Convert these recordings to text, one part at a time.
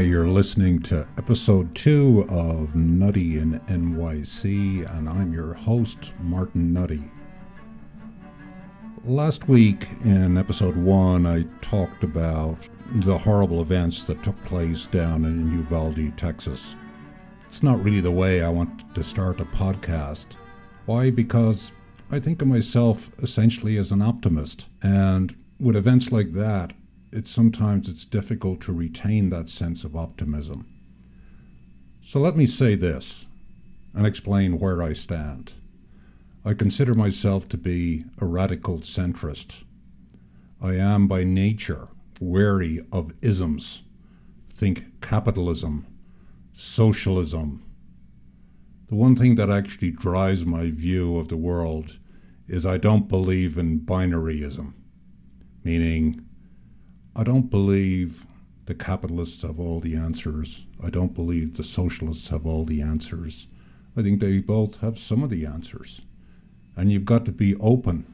Hi, you're listening to episode two of Nutty in NYC, and I'm your host, Martin Nutty. Last week in episode one, I talked about the horrible events that took place down in Uvalde, Texas. It's not really the way I want to start a podcast. Why? Because I think of myself essentially as an optimist, and with events like that, it's sometimes it's difficult to retain that sense of optimism. So let me say this and explain where I stand. I consider myself to be a radical centrist. I am by nature wary of isms. Think capitalism, socialism. The one thing that actually drives my view of the world is I don't believe in binaryism, meaning I don't believe the capitalists have all the answers. I don't believe the socialists have all the answers. I think they both have some of the answers. And you've got to be open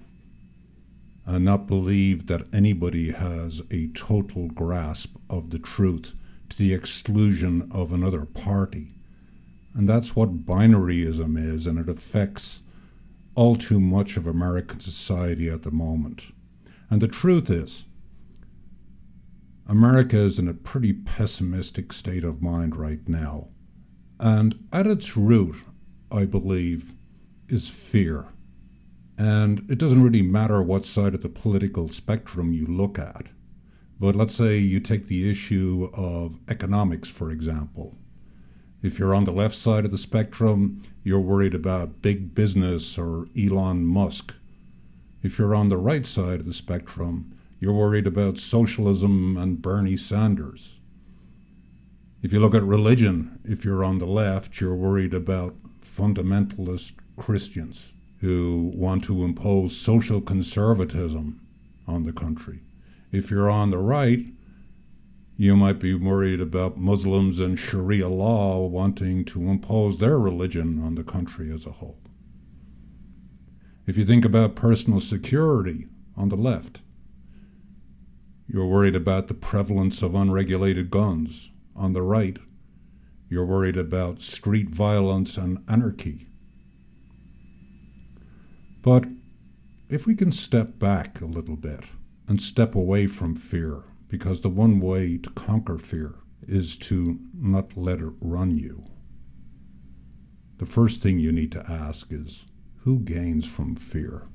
and not believe that anybody has a total grasp of the truth to the exclusion of another party. And that's what binaryism is, and it affects all too much of American society at the moment. And the truth is, America is in a pretty pessimistic state of mind right now. And at its root, I believe, is fear. And it doesn't really matter what side of the political spectrum you look at. But let's say you take the issue of economics, for example. If you're on the left side of the spectrum, you're worried about big business or Elon Musk. If you're on the right side of the spectrum, you're worried about socialism and Bernie Sanders. If you look at religion, if you're on the left, you're worried about fundamentalist Christians who want to impose social conservatism on the country. If you're on the right, you might be worried about Muslims and Sharia law wanting to impose their religion on the country as a whole. If you think about personal security on the left, you're worried about the prevalence of unregulated guns. On the right, you're worried about street violence and anarchy. But if we can step back a little bit and step away from fear, because the one way to conquer fear is to not let it run you. The first thing you need to ask is who gains from fear?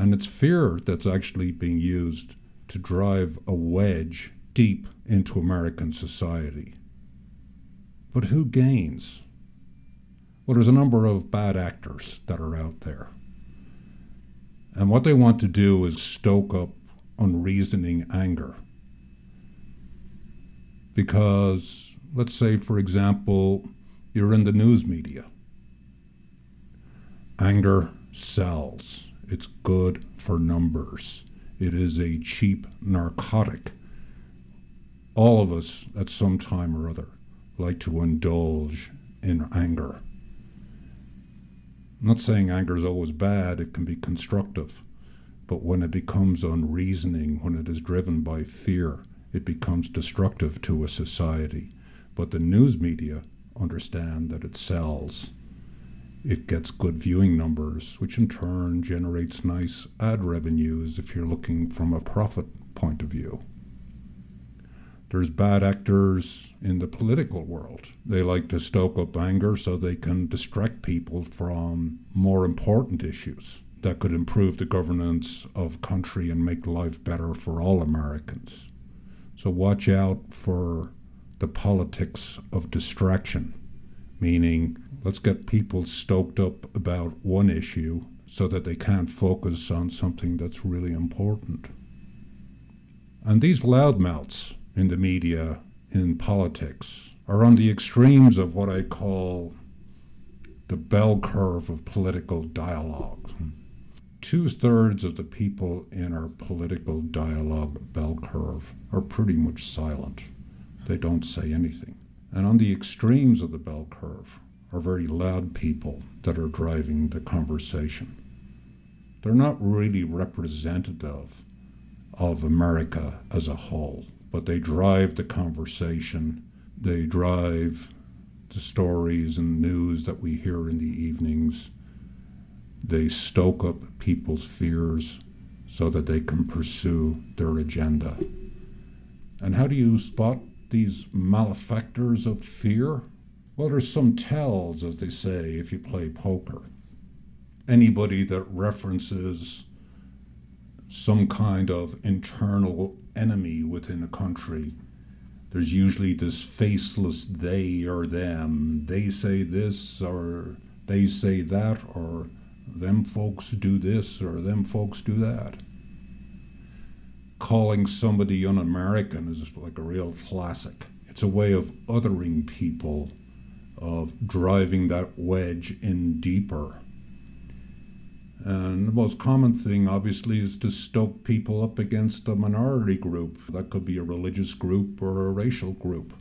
And it's fear that's actually being used to drive a wedge deep into American society. But who gains? Well, there's a number of bad actors that are out there. And what they want to do is stoke up unreasoning anger. Because, let's say, for example, you're in the news media. Anger sells. It's good for numbers. It is a cheap narcotic. All of us, at some time or other, like to indulge in anger. I'm not saying anger is always bad, it can be constructive. But when it becomes unreasoning, when it is driven by fear, it becomes destructive to a society. But the news media understand that it sells it gets good viewing numbers, which in turn generates nice ad revenues if you're looking from a profit point of view. There's bad actors in the political world. They like to stoke up anger so they can distract people from more important issues that could improve the governance of country and make life better for all Americans. So watch out for the politics of distraction, meaning Let's get people stoked up about one issue so that they can't focus on something that's really important. And these loudmouths in the media, in politics, are on the extremes of what I call the bell curve of political dialogue. Two thirds of the people in our political dialogue bell curve are pretty much silent. They don't say anything. And on the extremes of the bell curve are very loud people that are driving the conversation. They're not really representative of America as a whole. but they drive the conversation. They drive the stories and news that we hear in the evenings. They stoke up people's fears so that they can pursue their agenda. And how do you spot these malefactors of fear? Well, there's some tells, as they say, if you play poker. Anybody that references some kind of internal enemy within a country, there's usually this faceless they or them. They say this or they say that or them folks do this or them folks do that. Calling somebody un American is like a real classic. It's a way of othering people, of driving that wedge in deeper. And the most common thing, obviously, is to stoke people up against a minority group. That could be a religious group or a racial group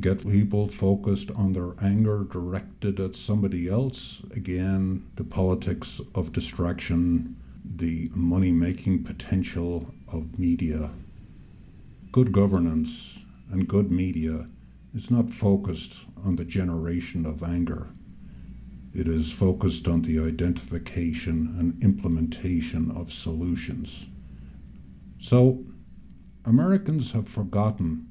get people focused on their anger directed at somebody else. Again, the politics of distraction, the money making potential of media. Good governance and good media is not focused on the generation of anger. It is focused on the identification and implementation of solutions. So, Americans have forgotten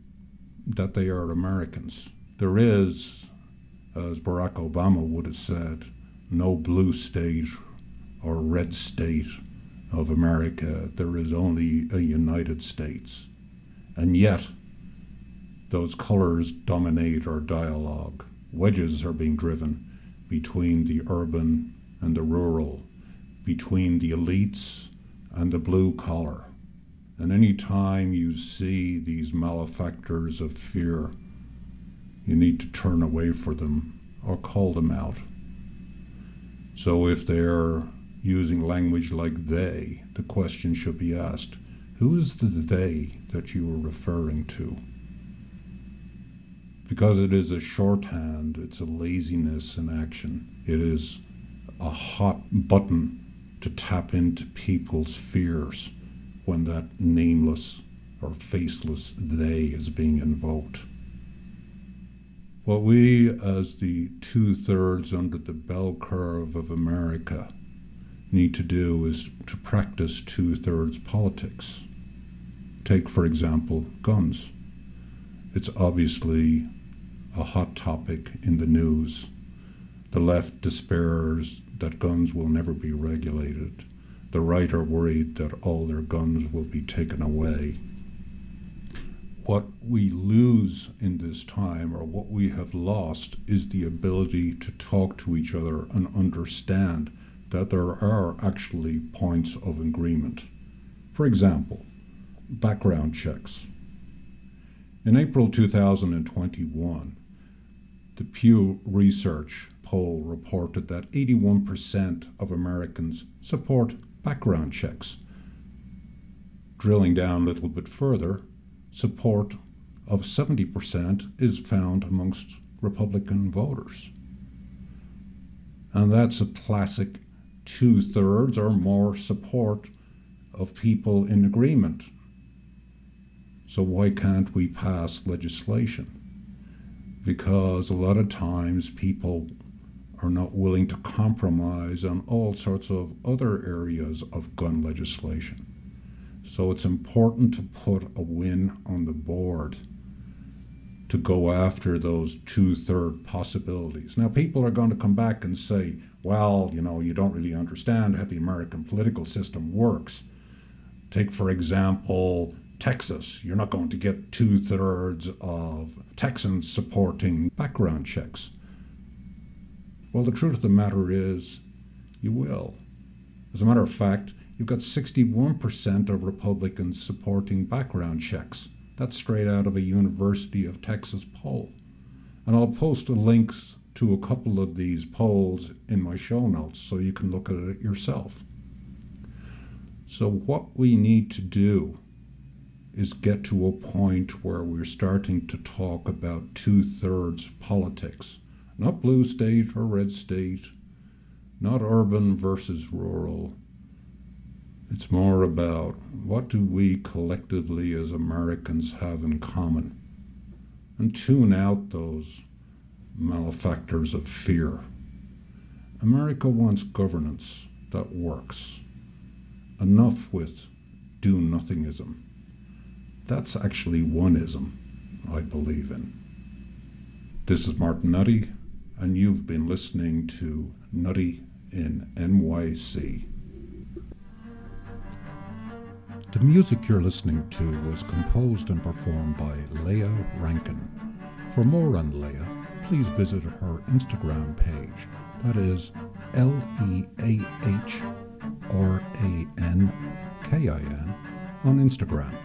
that they are Americans. There is, as Barack Obama would have said, no blue state or red state of America. There is only a United States. And yet, those colors dominate our dialogue. Wedges are being driven between the urban and the rural, between the elites and the blue collar. And any time you see these malefactors of fear, you need to turn away from them or call them out. So if they're using language like they, the question should be asked who is the they that you are referring to? Because it is a shorthand, it's a laziness in action. It is a hot button to tap into people's fears when that nameless or faceless they is being invoked. What we, as the two thirds under the bell curve of America, need to do is to practice two thirds politics. Take, for example, guns. It's obviously a hot topic in the news. The left despairs that guns will never be regulated the right are worried that all their guns will be taken away. What we lose in this time, or what we have lost, is the ability to talk to each other and understand that there are actually points of agreement. For example, background checks. In April 2021, the Pew Research poll reported that 81% of Americans support background checks. Drilling down a little bit further, support of 70% is found amongst Republican voters. And that's a classic two thirds or more support of people in agreement. So, why can't we pass legislation? Because a lot of times people are not willing to compromise on all sorts of other areas of gun legislation. So it's important to put a win on the board to go after those two third possibilities. Now, people are going to come back and say, well, you know, you don't really understand how the American political system works. Take, for example, Texas. You're not going to get two thirds of Texans supporting background checks. Well, the truth of the matter is, you will. As a matter of fact, you've got 61% of Republicans supporting background checks. That's straight out of a University of Texas poll. And I'll post links to a couple of these polls in my show notes so you can look at it yourself. So, what we need to do is get to a point where we're starting to talk about two thirds politics not blue state or red state, not urban versus rural, It's more about what do we collectively as Americans have in common and tune out those malefactors of fear. America wants governance that works. Enough with do nothingism. That's actually oneism I believe in. This is Martin Nutty, and you've been listening to Nutty in NYC. The music you're listening to was composed and performed by Leah Rankin. For more on Leah, please visit her Instagram page. That is L E A H R A N K I N on Instagram.